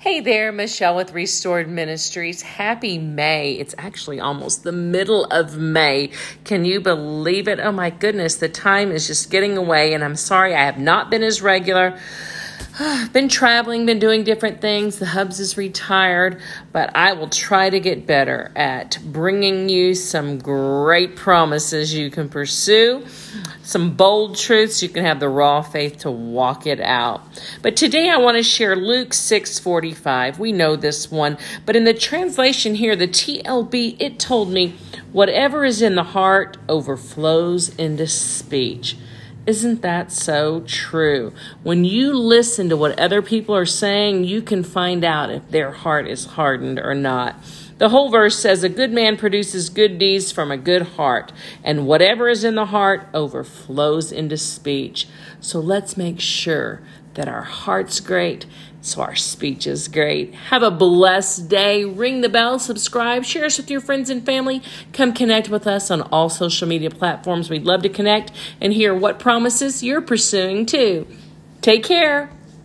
Hey there, Michelle with Restored Ministries. Happy May. It's actually almost the middle of May. Can you believe it? Oh my goodness, the time is just getting away, and I'm sorry I have not been as regular. been traveling, been doing different things. The Hubs is retired, but I will try to get better at bringing you some great promises you can pursue, some bold truths you can have the raw faith to walk it out. But today I want to share Luke 6:45. We know this one, but in the translation here, the TLB, it told me whatever is in the heart overflows into speech. Isn't that so true? When you listen to what other people are saying, you can find out if their heart is hardened or not. The whole verse says, A good man produces good deeds from a good heart, and whatever is in the heart overflows into speech. So let's make sure that our heart's great, so our speech is great. Have a blessed day. Ring the bell, subscribe, share us with your friends and family. Come connect with us on all social media platforms. We'd love to connect and hear what promises you're pursuing too. Take care.